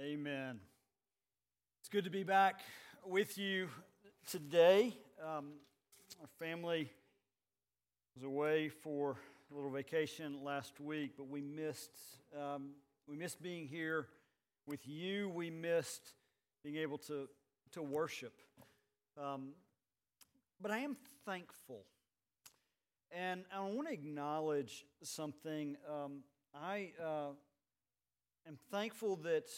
Amen. It's good to be back with you today. Um, our family was away for a little vacation last week, but we missed um, we missed being here with you. We missed being able to to worship. Um, but I am thankful, and I want to acknowledge something. Um, I uh, am thankful that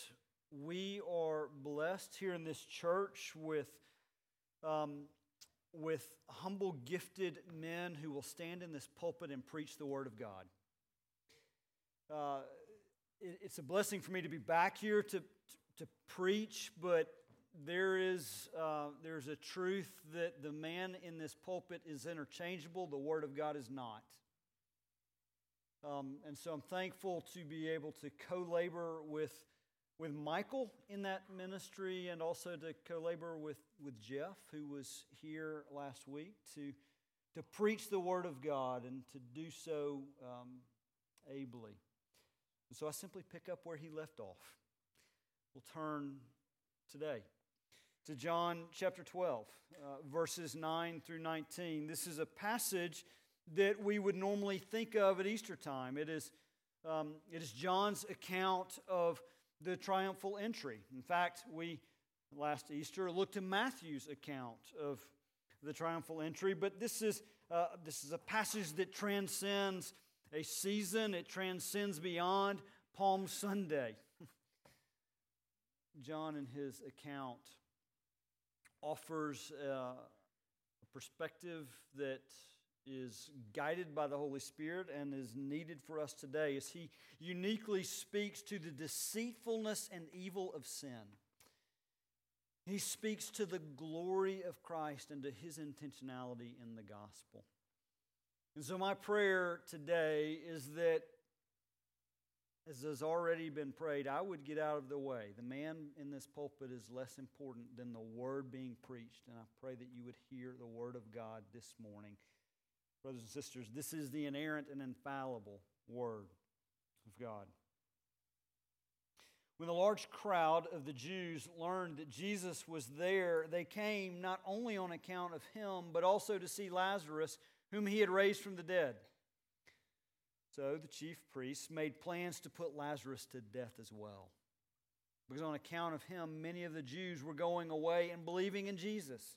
we are blessed here in this church with, um, with humble, gifted men who will stand in this pulpit and preach the Word of God. Uh, it, it's a blessing for me to be back here to, to, to preach, but there is uh, there's a truth that the man in this pulpit is interchangeable, the Word of God is not. Um, and so I'm thankful to be able to co labor with with Michael in that ministry and also to co labor with, with Jeff, who was here last week, to, to preach the Word of God and to do so um, ably. And so I simply pick up where he left off. We'll turn today to John chapter 12, uh, verses 9 through 19. This is a passage that we would normally think of at Easter time. It is, um, it is John's account of the triumphal entry. In fact, we last Easter looked at Matthew's account of the triumphal entry, but this is, uh, this is a passage that transcends a season, it transcends beyond Palm Sunday. John, in his account, offers uh, a perspective that is guided by the Holy Spirit and is needed for us today as he uniquely speaks to the deceitfulness and evil of sin. He speaks to the glory of Christ and to his intentionality in the gospel. And so, my prayer today is that, as has already been prayed, I would get out of the way. The man in this pulpit is less important than the word being preached. And I pray that you would hear the word of God this morning. Brothers and sisters, this is the inerrant and infallible Word of God. When the large crowd of the Jews learned that Jesus was there, they came not only on account of him, but also to see Lazarus, whom he had raised from the dead. So the chief priests made plans to put Lazarus to death as well. Because on account of him, many of the Jews were going away and believing in Jesus.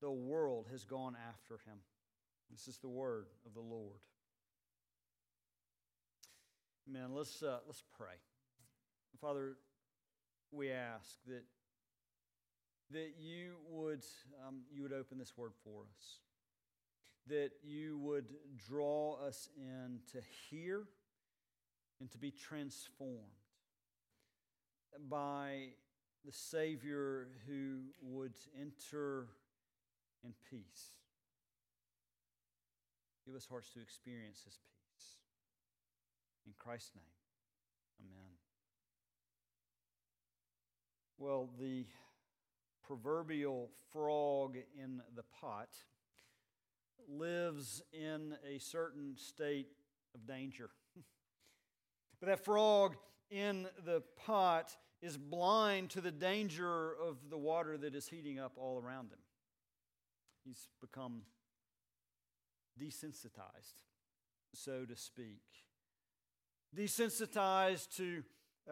the world has gone after him. This is the word of the Lord. Amen. Let's, uh, let's pray. Father, we ask that, that you, would, um, you would open this word for us, that you would draw us in to hear and to be transformed by the Savior who would enter and peace. Give us hearts to experience His peace. In Christ's name, amen. Well, the proverbial frog in the pot lives in a certain state of danger. but that frog in the pot is blind to the danger of the water that is heating up all around him. He's become desensitized, so to speak. Desensitized to,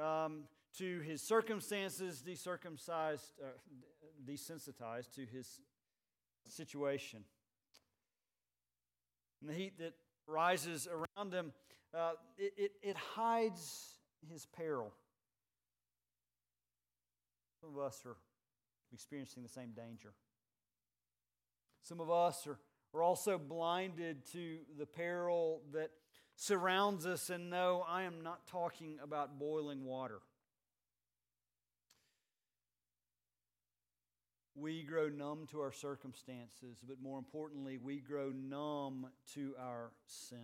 um, to his circumstances, decircumcised, uh, desensitized to his situation. And the heat that rises around him, uh, it, it, it hides his peril. Some of us are experiencing the same danger. Some of us are, are also blinded to the peril that surrounds us, and no, I am not talking about boiling water. We grow numb to our circumstances, but more importantly, we grow numb to our sin.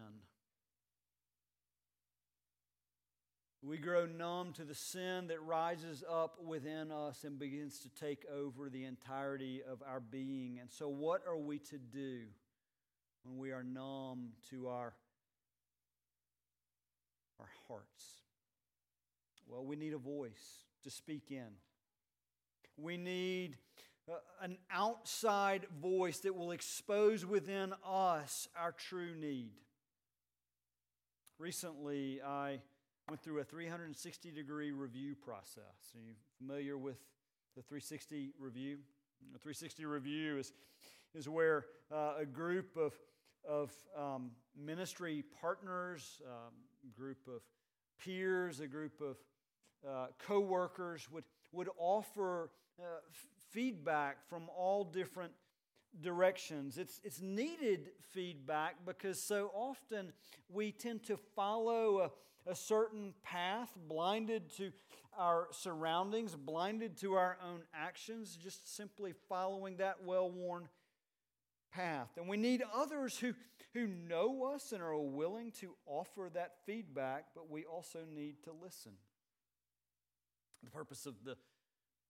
We grow numb to the sin that rises up within us and begins to take over the entirety of our being. And so, what are we to do when we are numb to our, our hearts? Well, we need a voice to speak in. We need uh, an outside voice that will expose within us our true need. Recently, I went through a 360 degree review process. Are you familiar with the 360 review? A 360 review is, is where uh, a group of, of um, ministry partners, um, group of peers, a group of uh, co workers would, would offer uh, feedback from all different directions. It's, it's needed feedback because so often we tend to follow a, a certain path, blinded to our surroundings, blinded to our own actions, just simply following that well worn path. And we need others who, who know us and are willing to offer that feedback, but we also need to listen. The purpose of the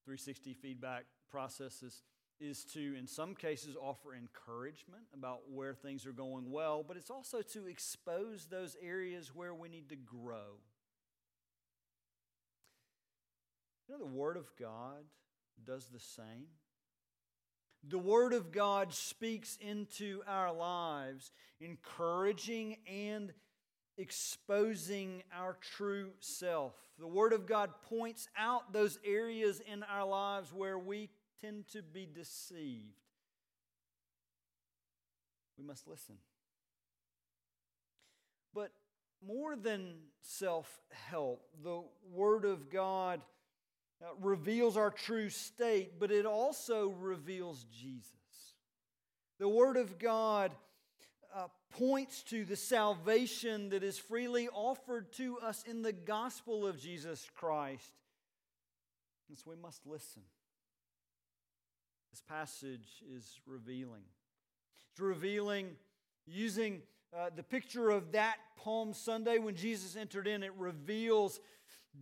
360 feedback process is, is to, in some cases, offer encouragement about where things are going well, but it's also to expose those areas where we need to grow. You know, the Word of God does the same. The Word of God speaks into our lives, encouraging and exposing our true self. The Word of God points out those areas in our lives where we tend to be deceived. We must listen. But more than self help, the Word of God uh, reveals our true state, but it also reveals Jesus. The Word of God uh, points to the salvation that is freely offered to us in the gospel of Jesus Christ. And so we must listen. This passage is revealing. It's revealing using uh, the picture of that Palm Sunday when Jesus entered in, it reveals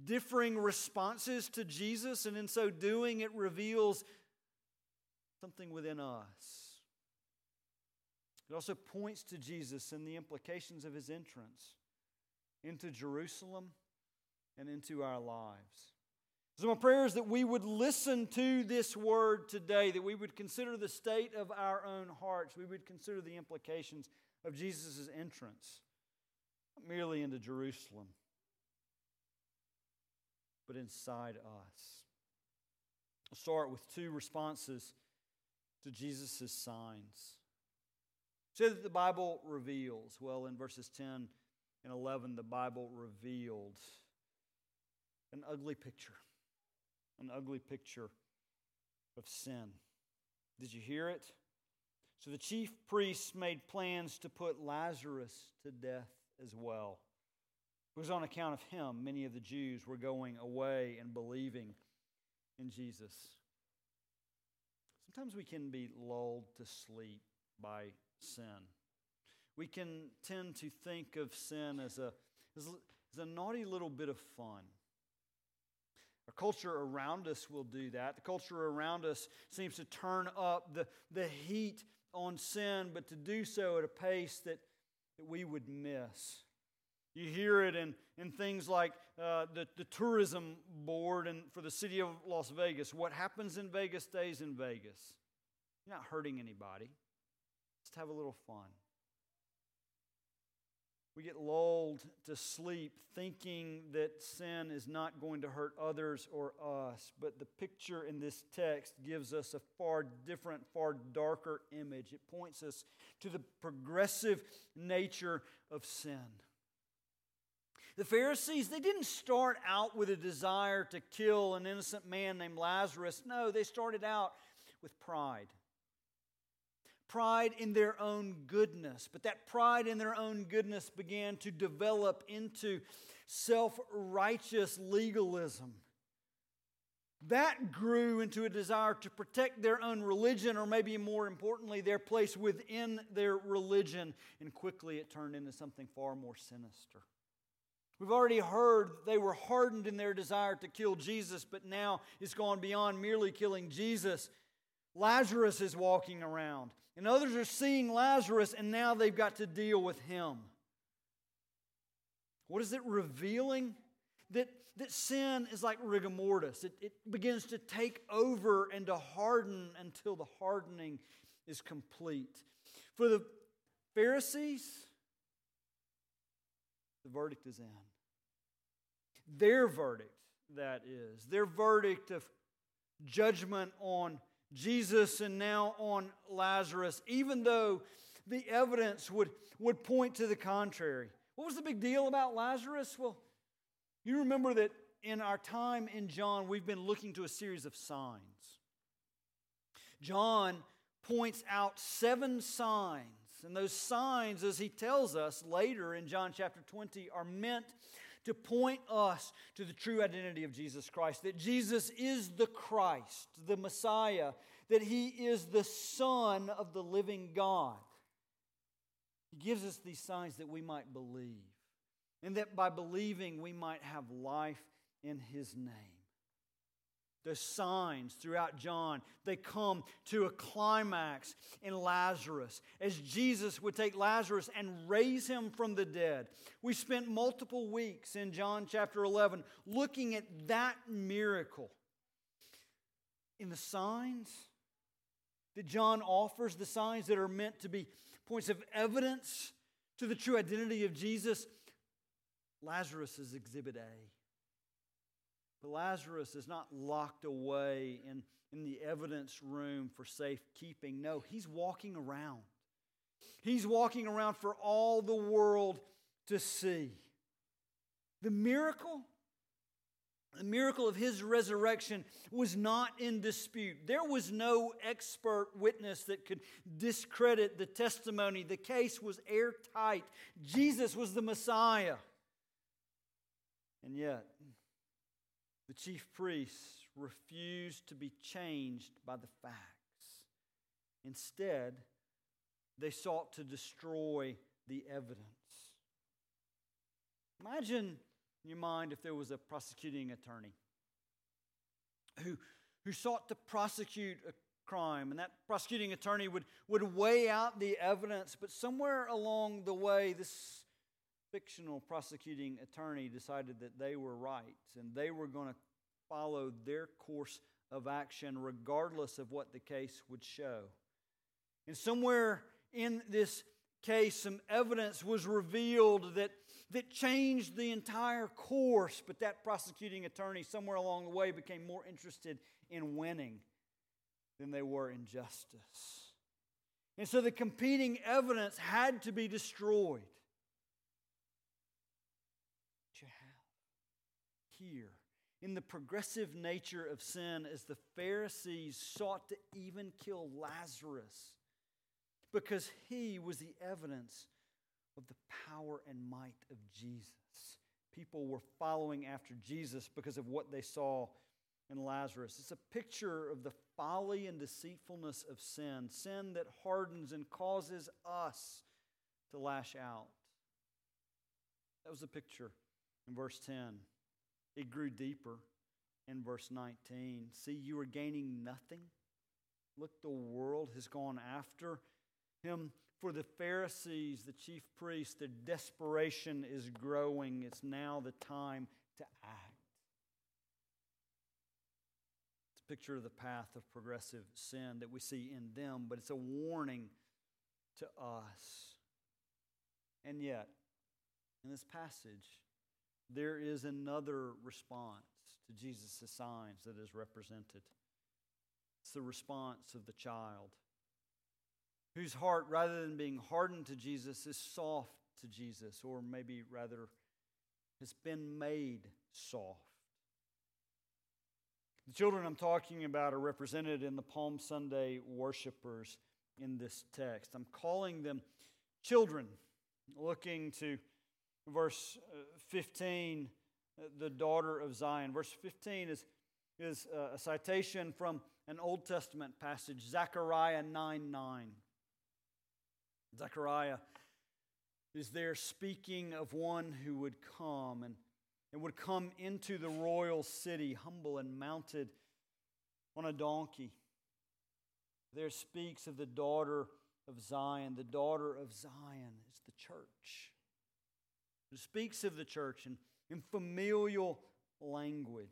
differing responses to Jesus, and in so doing, it reveals something within us. It also points to Jesus and the implications of his entrance into Jerusalem and into our lives. So, my prayer is that we would listen to this word today, that we would consider the state of our own hearts, we would consider the implications of Jesus' entrance, not merely into Jerusalem, but inside us. I'll start with two responses to Jesus' signs. Say that the Bible reveals. Well, in verses 10 and 11, the Bible revealed an ugly picture an ugly picture of sin. Did you hear it? So the chief priests made plans to put Lazarus to death as well. It was on account of him many of the Jews were going away and believing in Jesus. Sometimes we can be lulled to sleep by sin. We can tend to think of sin as a, as a naughty little bit of fun. Our culture around us will do that. The culture around us seems to turn up the, the heat on sin, but to do so at a pace that, that we would miss. You hear it in, in things like uh, the, the tourism board and for the city of Las Vegas. What happens in Vegas stays in Vegas. You're not hurting anybody. Just have a little fun. We get lulled to sleep thinking that sin is not going to hurt others or us. But the picture in this text gives us a far different, far darker image. It points us to the progressive nature of sin. The Pharisees, they didn't start out with a desire to kill an innocent man named Lazarus. No, they started out with pride pride in their own goodness. But that pride in their own goodness began to develop into self righteous legalism. That grew into a desire to protect their own religion, or maybe more importantly, their place within their religion. And quickly it turned into something far more sinister. We've already heard they were hardened in their desire to kill Jesus, but now it's gone beyond merely killing Jesus. Lazarus is walking around. And others are seeing Lazarus, and now they've got to deal with him. What is it revealing? That, that sin is like rigor mortis. It, it begins to take over and to harden until the hardening is complete. For the Pharisees, the verdict is in. Their verdict, that is, their verdict of judgment on Jesus and now on Lazarus, even though the evidence would, would point to the contrary. What was the big deal about Lazarus? Well, you remember that in our time in John, we've been looking to a series of signs. John points out seven signs, and those signs, as he tells us later in John chapter 20, are meant to point us to the true identity of Jesus Christ that Jesus is the Christ, the Messiah, that he is the Son of the living God. He gives us these signs that we might believe, and that by believing we might have life in his name the signs throughout John, they come to a climax in Lazarus as Jesus would take Lazarus and raise him from the dead. We spent multiple weeks in John chapter 11 looking at that miracle. In the signs that John offers, the signs that are meant to be points of evidence to the true identity of Jesus, Lazarus is exhibit A. But Lazarus is not locked away in, in the evidence room for safekeeping. No, he's walking around. He's walking around for all the world to see. The miracle, the miracle of his resurrection was not in dispute. There was no expert witness that could discredit the testimony. The case was airtight. Jesus was the Messiah. And yet, the chief priests refused to be changed by the facts. Instead, they sought to destroy the evidence. Imagine in your mind if there was a prosecuting attorney who, who sought to prosecute a crime, and that prosecuting attorney would, would weigh out the evidence, but somewhere along the way, this fictional prosecuting attorney decided that they were right and they were going to follow their course of action regardless of what the case would show. And somewhere in this case, some evidence was revealed that, that changed the entire course, but that prosecuting attorney, somewhere along the way, became more interested in winning than they were in justice. And so the competing evidence had to be destroyed. What you have here in the progressive nature of sin as the Pharisees sought to even kill Lazarus because he was the evidence of the power and might of Jesus. People were following after Jesus because of what they saw in Lazarus. It's a picture of the folly and deceitfulness of sin, sin that hardens and causes us to lash out. That was the picture in verse 10. It grew deeper in verse 19. See, you are gaining nothing. Look, the world has gone after him. For the Pharisees, the chief priests, their desperation is growing. It's now the time to act. It's a picture of the path of progressive sin that we see in them, but it's a warning to us. And yet, in this passage, there is another response to Jesus' signs that is represented. It's the response of the child, whose heart, rather than being hardened to Jesus, is soft to Jesus, or maybe rather has been made soft. The children I'm talking about are represented in the Palm Sunday worshipers in this text. I'm calling them children, looking to verse uh, 15, uh, the daughter of Zion. Verse 15 is, is uh, a citation from an Old Testament passage, Zechariah 9 9. Zechariah is there speaking of one who would come and and would come into the royal city, humble and mounted on a donkey. There speaks of the daughter of Zion. The daughter of Zion is the church. It speaks of the church in, in familial language.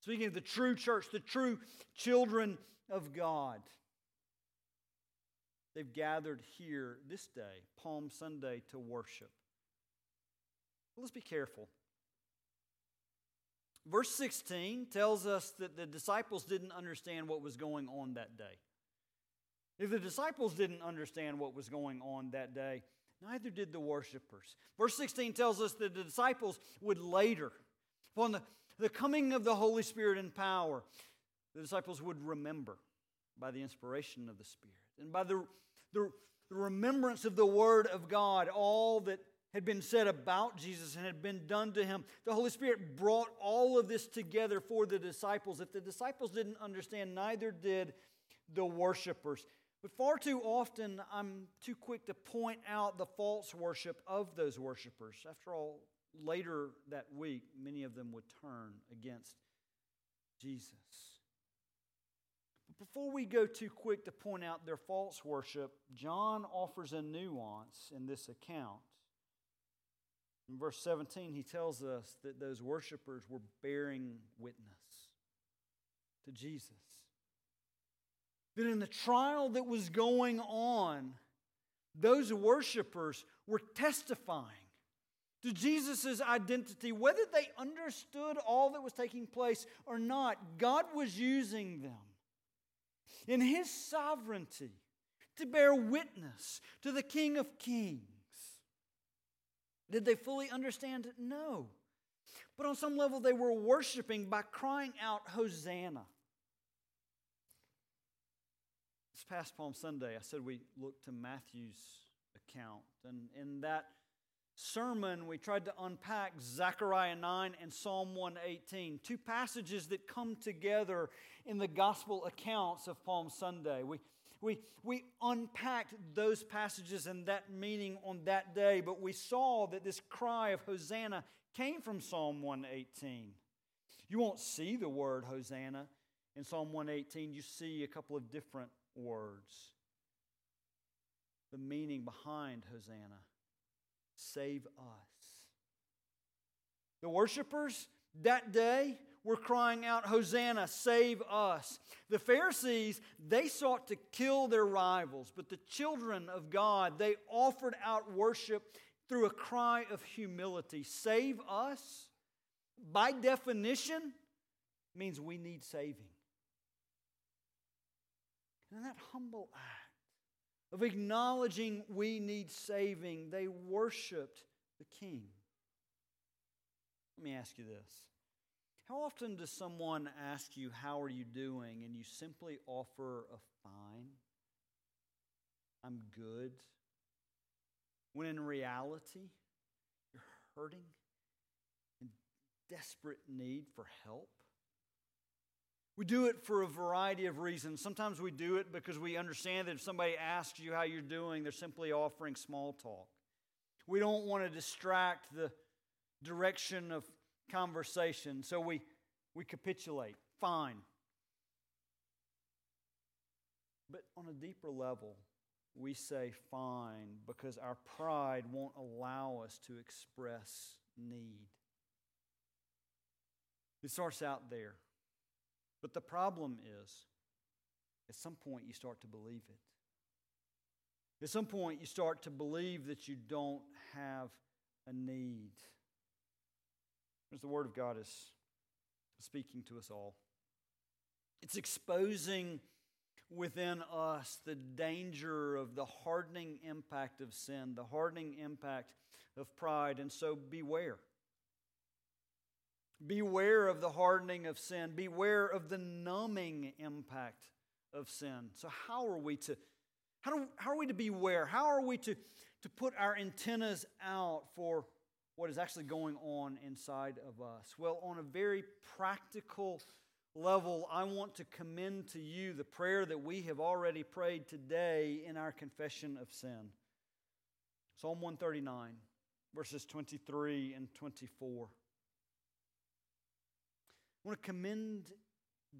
Speaking of the true church, the true children of God. They've gathered here this day, Palm Sunday, to worship. let's be careful. Verse 16 tells us that the disciples didn't understand what was going on that day. If the disciples didn't understand what was going on that day, neither did the worshipers. Verse 16 tells us that the disciples would later, upon the, the coming of the Holy Spirit in power, the disciples would remember by the inspiration of the Spirit and by the, the, the remembrance of the Word of God all that had been said about Jesus and had been done to him. The Holy Spirit brought all of this together for the disciples. If the disciples didn't understand, neither did the worshipers. But far too often, I'm too quick to point out the false worship of those worshipers. After all, later that week, many of them would turn against Jesus. But before we go too quick to point out their false worship, John offers a nuance in this account. In verse 17, he tells us that those worshipers were bearing witness to Jesus. That in the trial that was going on, those worshipers were testifying to Jesus' identity, whether they understood all that was taking place or not. God was using them in His sovereignty to bear witness to the King of Kings did they fully understand it? No. But on some level, they were worshiping by crying out, Hosanna. This past Palm Sunday, I said we looked to Matthew's account. And in that sermon, we tried to unpack Zechariah 9 and Psalm 118, two passages that come together in the gospel accounts of Palm Sunday. We we, we unpacked those passages and that meaning on that day, but we saw that this cry of Hosanna came from Psalm 118. You won't see the word Hosanna in Psalm 118, you see a couple of different words. The meaning behind Hosanna save us. The worshipers that day were crying out, Hosanna, save us. The Pharisees, they sought to kill their rivals, but the children of God, they offered out worship through a cry of humility. Save us, by definition, means we need saving. In that humble act of acknowledging we need saving, they worshiped the King. Let me ask you this how often does someone ask you, How are you doing? and you simply offer a fine? I'm good. When in reality, you're hurting, in desperate need for help? We do it for a variety of reasons. Sometimes we do it because we understand that if somebody asks you how you're doing, they're simply offering small talk. We don't want to distract the direction of conversation. So we, we capitulate. Fine. But on a deeper level, we say fine because our pride won't allow us to express need. It starts out there. But the problem is, at some point, you start to believe it. At some point, you start to believe that you don't have a need. As the Word of God is speaking to us all, it's exposing within us the danger of the hardening impact of sin, the hardening impact of pride. And so beware. Beware of the hardening of sin. Beware of the numbing impact of sin. So, how are we to how, do, how are we to beware? How are we to, to put our antennas out for what is actually going on inside of us? Well, on a very practical level, I want to commend to you the prayer that we have already prayed today in our confession of sin. Psalm 139, verses 23 and 24. I want to commend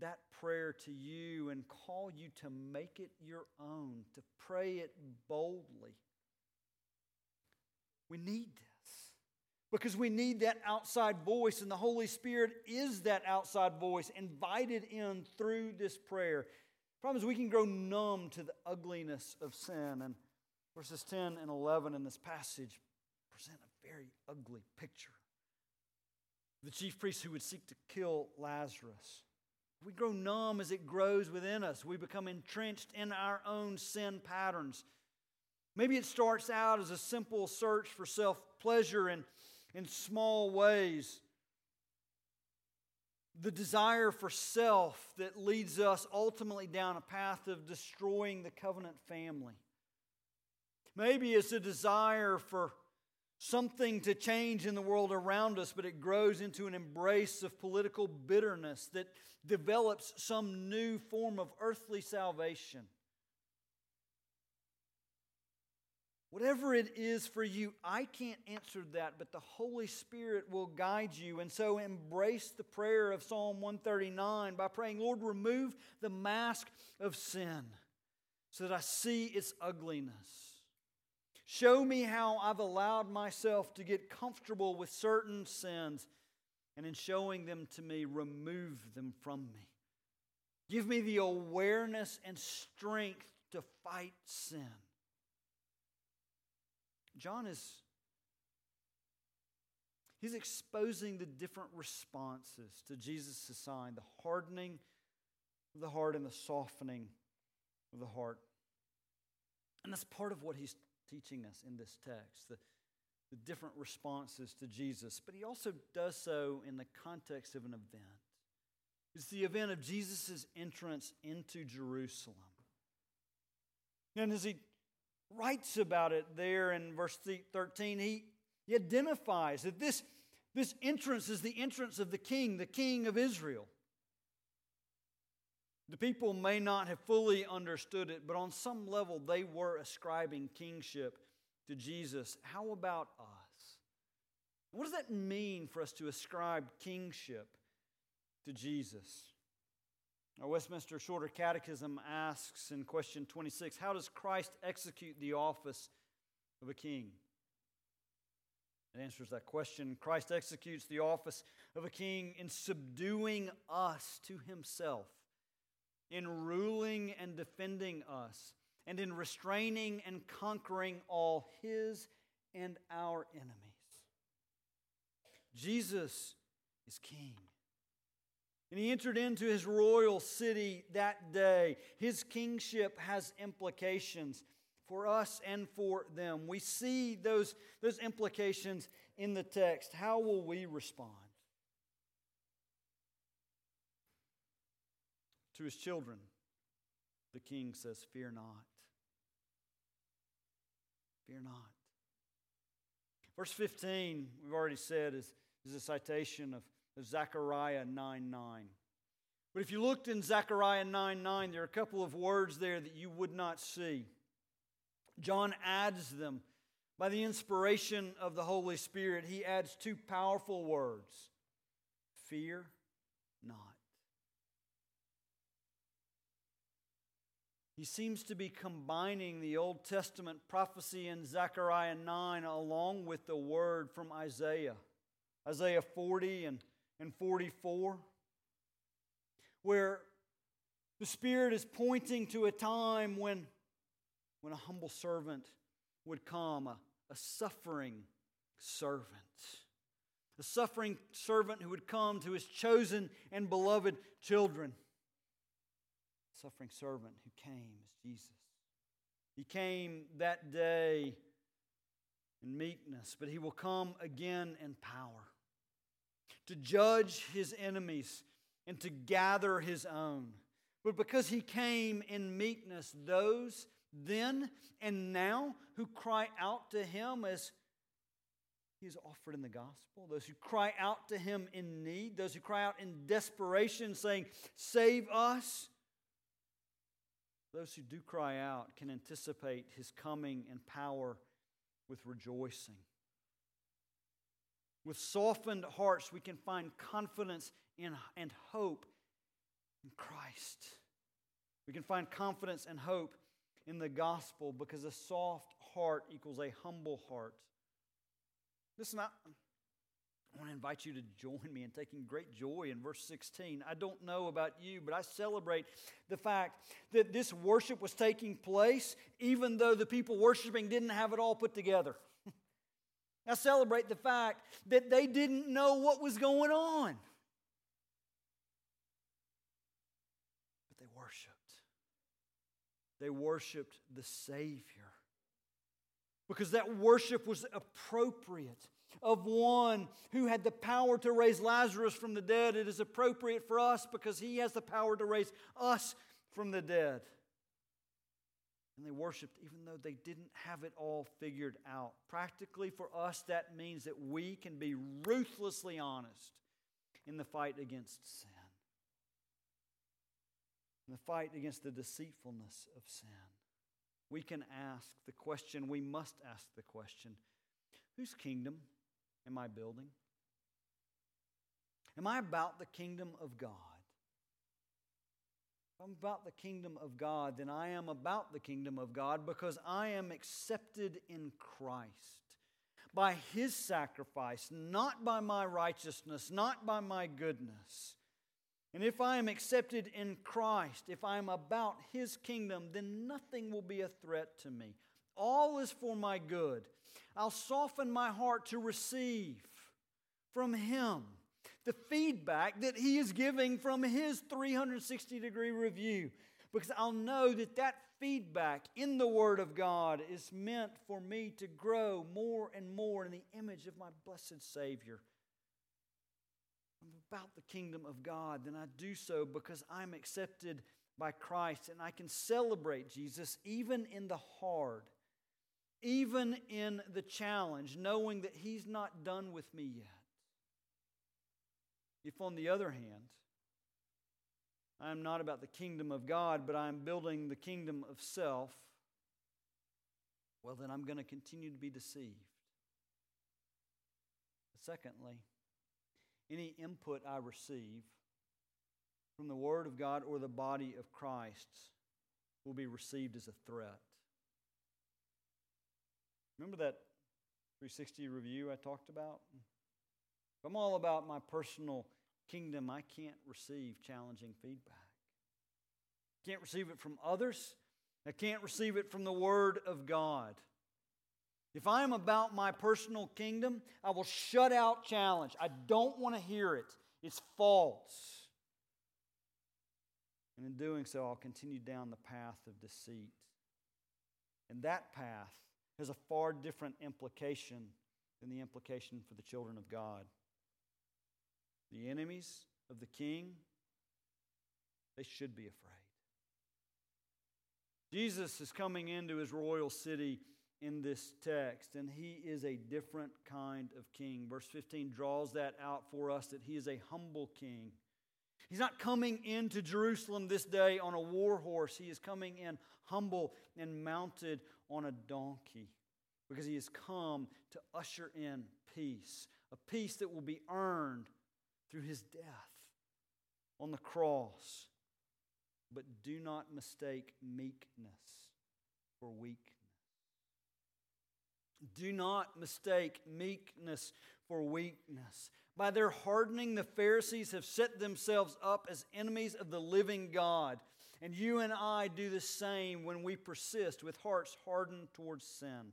that prayer to you and call you to make it your own, to pray it boldly. We need this because we need that outside voice, and the Holy Spirit is that outside voice invited in through this prayer. The problem is we can grow numb to the ugliness of sin. And verses 10 and 11 in this passage present a very ugly picture. The chief priest who would seek to kill Lazarus. We grow numb as it grows within us. We become entrenched in our own sin patterns. Maybe it starts out as a simple search for self pleasure in, in small ways. The desire for self that leads us ultimately down a path of destroying the covenant family. Maybe it's a desire for something to change in the world around us, but it grows into an embrace of political bitterness that develops some new form of earthly salvation. Whatever it is for you, I can't answer that, but the Holy Spirit will guide you. And so embrace the prayer of Psalm 139 by praying, Lord, remove the mask of sin so that I see its ugliness. Show me how I've allowed myself to get comfortable with certain sins, and in showing them to me, remove them from me. Give me the awareness and strength to fight sin. John is he's exposing the different responses to Jesus' sign, the hardening of the heart and the softening of the heart. And that's part of what he's teaching us in this text the, the different responses to Jesus. But he also does so in the context of an event. It's the event of Jesus' entrance into Jerusalem. And as he writes about it there in verse 13, he, he identifies that this, this entrance is the entrance of the king, the king of Israel. The people may not have fully understood it, but on some level they were ascribing kingship to Jesus. How about us? What does that mean for us to ascribe kingship to Jesus? Our Westminster Shorter Catechism asks in question 26 How does Christ execute the office of a king? It answers that question. Christ executes the office of a king in subduing us to himself in ruling and defending us, and in restraining and conquering all his and our enemies. Jesus is king. And he entered into his royal city that day. His kingship has implications for us and for them. We see those, those implications in the text. How will we respond? To his children, the king says, Fear not. Fear not. Verse 15, we've already said, is, is a citation of, of Zechariah 9 9. But if you looked in Zechariah 9 9, there are a couple of words there that you would not see. John adds them by the inspiration of the Holy Spirit. He adds two powerful words fear not. He seems to be combining the Old Testament prophecy in Zechariah 9 along with the word from Isaiah, Isaiah 40 and, and 44, where the Spirit is pointing to a time when, when a humble servant would come, a, a suffering servant. A suffering servant who would come to his chosen and beloved children. Suffering servant who came as Jesus. He came that day in meekness, but he will come again in power to judge his enemies and to gather his own. But because he came in meekness, those then and now who cry out to him as he is offered in the gospel, those who cry out to him in need, those who cry out in desperation, saying, Save us. Those who do cry out can anticipate his coming and power with rejoicing. With softened hearts, we can find confidence in, and hope in Christ. We can find confidence and hope in the gospel because a soft heart equals a humble heart. Listen, I, I want to invite you to join me in taking great joy in verse 16. I don't know about you, but I celebrate the fact that this worship was taking place even though the people worshiping didn't have it all put together. I celebrate the fact that they didn't know what was going on. But they worshiped. They worshiped the Savior. Because that worship was appropriate of one who had the power to raise Lazarus from the dead. It is appropriate for us because he has the power to raise us from the dead. And they worshiped even though they didn't have it all figured out. Practically for us, that means that we can be ruthlessly honest in the fight against sin, in the fight against the deceitfulness of sin. We can ask the question, we must ask the question whose kingdom am I building? Am I about the kingdom of God? If I'm about the kingdom of God, then I am about the kingdom of God because I am accepted in Christ by his sacrifice, not by my righteousness, not by my goodness. And if I am accepted in Christ, if I am about his kingdom, then nothing will be a threat to me. All is for my good. I'll soften my heart to receive from him the feedback that he is giving from his 360 degree review because I'll know that that feedback in the Word of God is meant for me to grow more and more in the image of my blessed Savior. I'm about the kingdom of God, then I do so because I'm accepted by Christ and I can celebrate Jesus even in the hard, even in the challenge, knowing that He's not done with me yet. If, on the other hand, I am not about the kingdom of God, but I am building the kingdom of self, well, then I'm going to continue to be deceived. Secondly, any input I receive from the Word of God or the body of Christ will be received as a threat. Remember that 360 review I talked about? If I'm all about my personal kingdom, I can't receive challenging feedback. I Can't receive it from others. I can't receive it from the Word of God. If I am about my personal kingdom, I will shut out challenge. I don't want to hear it. It's false. And in doing so, I'll continue down the path of deceit. And that path has a far different implication than the implication for the children of God. The enemies of the king, they should be afraid. Jesus is coming into his royal city in this text, and he is a different kind of king. Verse 15 draws that out for us that he is a humble king. He's not coming into Jerusalem this day on a war horse. He is coming in humble and mounted on a donkey because he has come to usher in peace, a peace that will be earned through his death on the cross. But do not mistake meekness for weakness. Do not mistake meekness for weakness. By their hardening, the Pharisees have set themselves up as enemies of the living God. And you and I do the same when we persist with hearts hardened towards sin.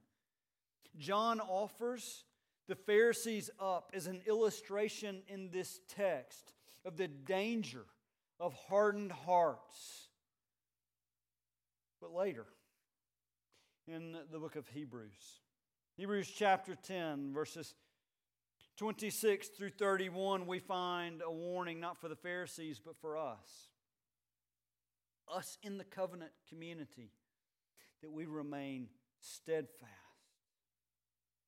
John offers the Pharisees up as an illustration in this text of the danger of hardened hearts. But later, in the book of Hebrews, Hebrews chapter 10, verses 26 through 31, we find a warning not for the Pharisees, but for us. Us in the covenant community, that we remain steadfast.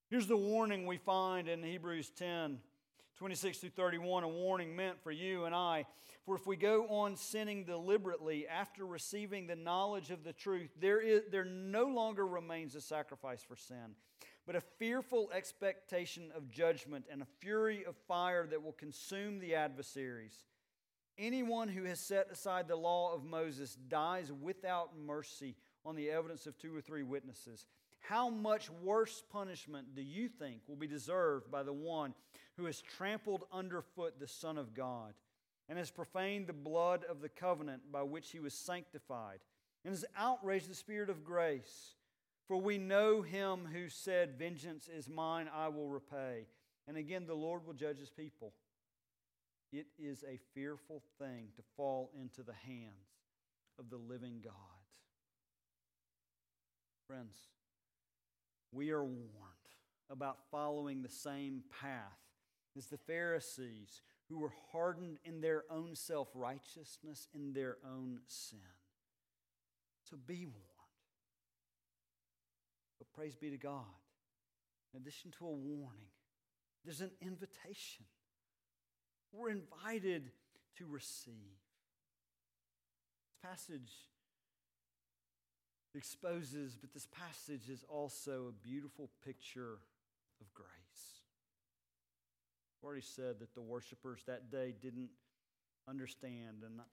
Here's the warning we find in Hebrews 10 26 through 31, a warning meant for you and I. For if we go on sinning deliberately after receiving the knowledge of the truth, there, is, there no longer remains a sacrifice for sin, but a fearful expectation of judgment and a fury of fire that will consume the adversaries. Anyone who has set aside the law of Moses dies without mercy on the evidence of two or three witnesses. How much worse punishment do you think will be deserved by the one who has trampled underfoot the Son of God and has profaned the blood of the covenant by which he was sanctified and has outraged the Spirit of grace? For we know him who said, Vengeance is mine, I will repay. And again, the Lord will judge his people. It is a fearful thing to fall into the hands of the living God. Friends, we are warned about following the same path as the Pharisees who were hardened in their own self righteousness, in their own sin. So be warned. But praise be to God. In addition to a warning, there's an invitation. We're invited to receive. This passage exposes, but this passage is also a beautiful picture of grace. I've already said that the worshipers that day didn't understand, and I,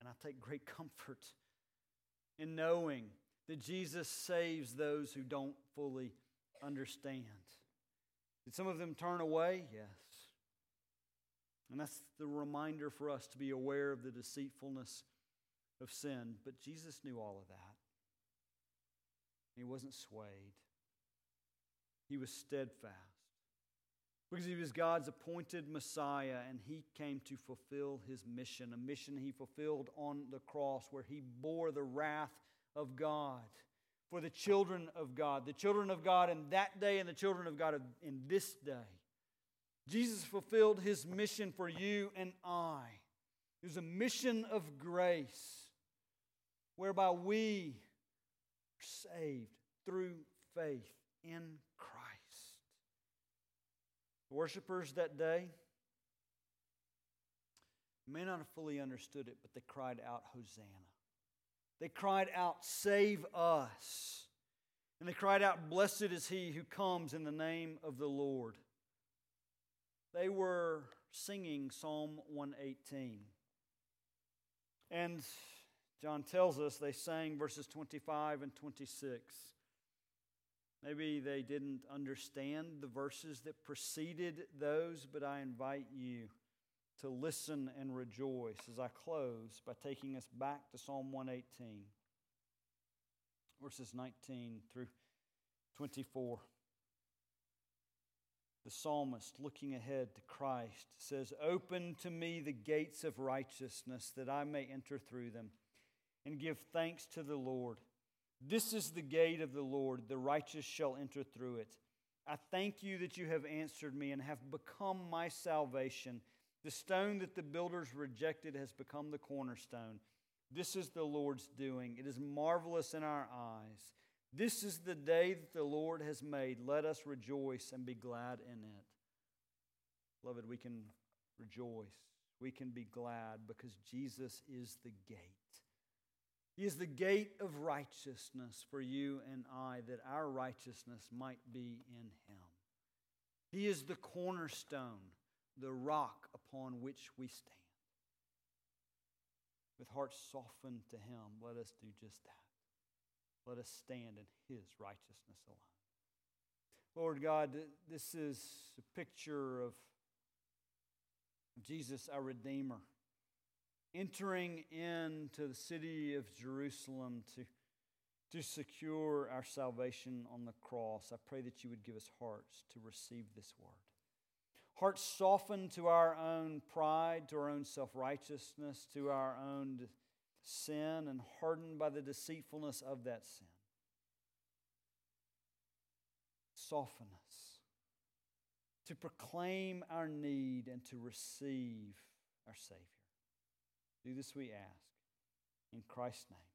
and I take great comfort in knowing that Jesus saves those who don't fully understand. Did some of them turn away? Yes. And that's the reminder for us to be aware of the deceitfulness of sin. But Jesus knew all of that. He wasn't swayed, he was steadfast. Because he was God's appointed Messiah and he came to fulfill his mission, a mission he fulfilled on the cross where he bore the wrath of God for the children of God, the children of God in that day and the children of God in this day. Jesus fulfilled his mission for you and I. It was a mission of grace whereby we are saved through faith in Christ. The worshippers that day may not have fully understood it, but they cried out, Hosanna. They cried out, Save us. And they cried out, Blessed is he who comes in the name of the Lord. They were singing Psalm 118. And John tells us they sang verses 25 and 26. Maybe they didn't understand the verses that preceded those, but I invite you to listen and rejoice as I close by taking us back to Psalm 118, verses 19 through 24. The psalmist, looking ahead to Christ, says, Open to me the gates of righteousness that I may enter through them and give thanks to the Lord. This is the gate of the Lord, the righteous shall enter through it. I thank you that you have answered me and have become my salvation. The stone that the builders rejected has become the cornerstone. This is the Lord's doing. It is marvelous in our eyes. This is the day that the Lord has made. Let us rejoice and be glad in it. Beloved, we can rejoice. We can be glad because Jesus is the gate. He is the gate of righteousness for you and I, that our righteousness might be in Him. He is the cornerstone, the rock upon which we stand. With hearts softened to Him, let us do just that. Let us stand in His righteousness alone. Lord God, this is a picture of Jesus, our Redeemer entering into the city of Jerusalem to, to secure our salvation on the cross. I pray that you would give us hearts to receive this word. Hearts softened to our own pride, to our own self righteousness, to our own sin, and hardened by the deceitfulness of that sin. Soften us to proclaim our need and to receive our Savior. Do this we ask. In Christ's name.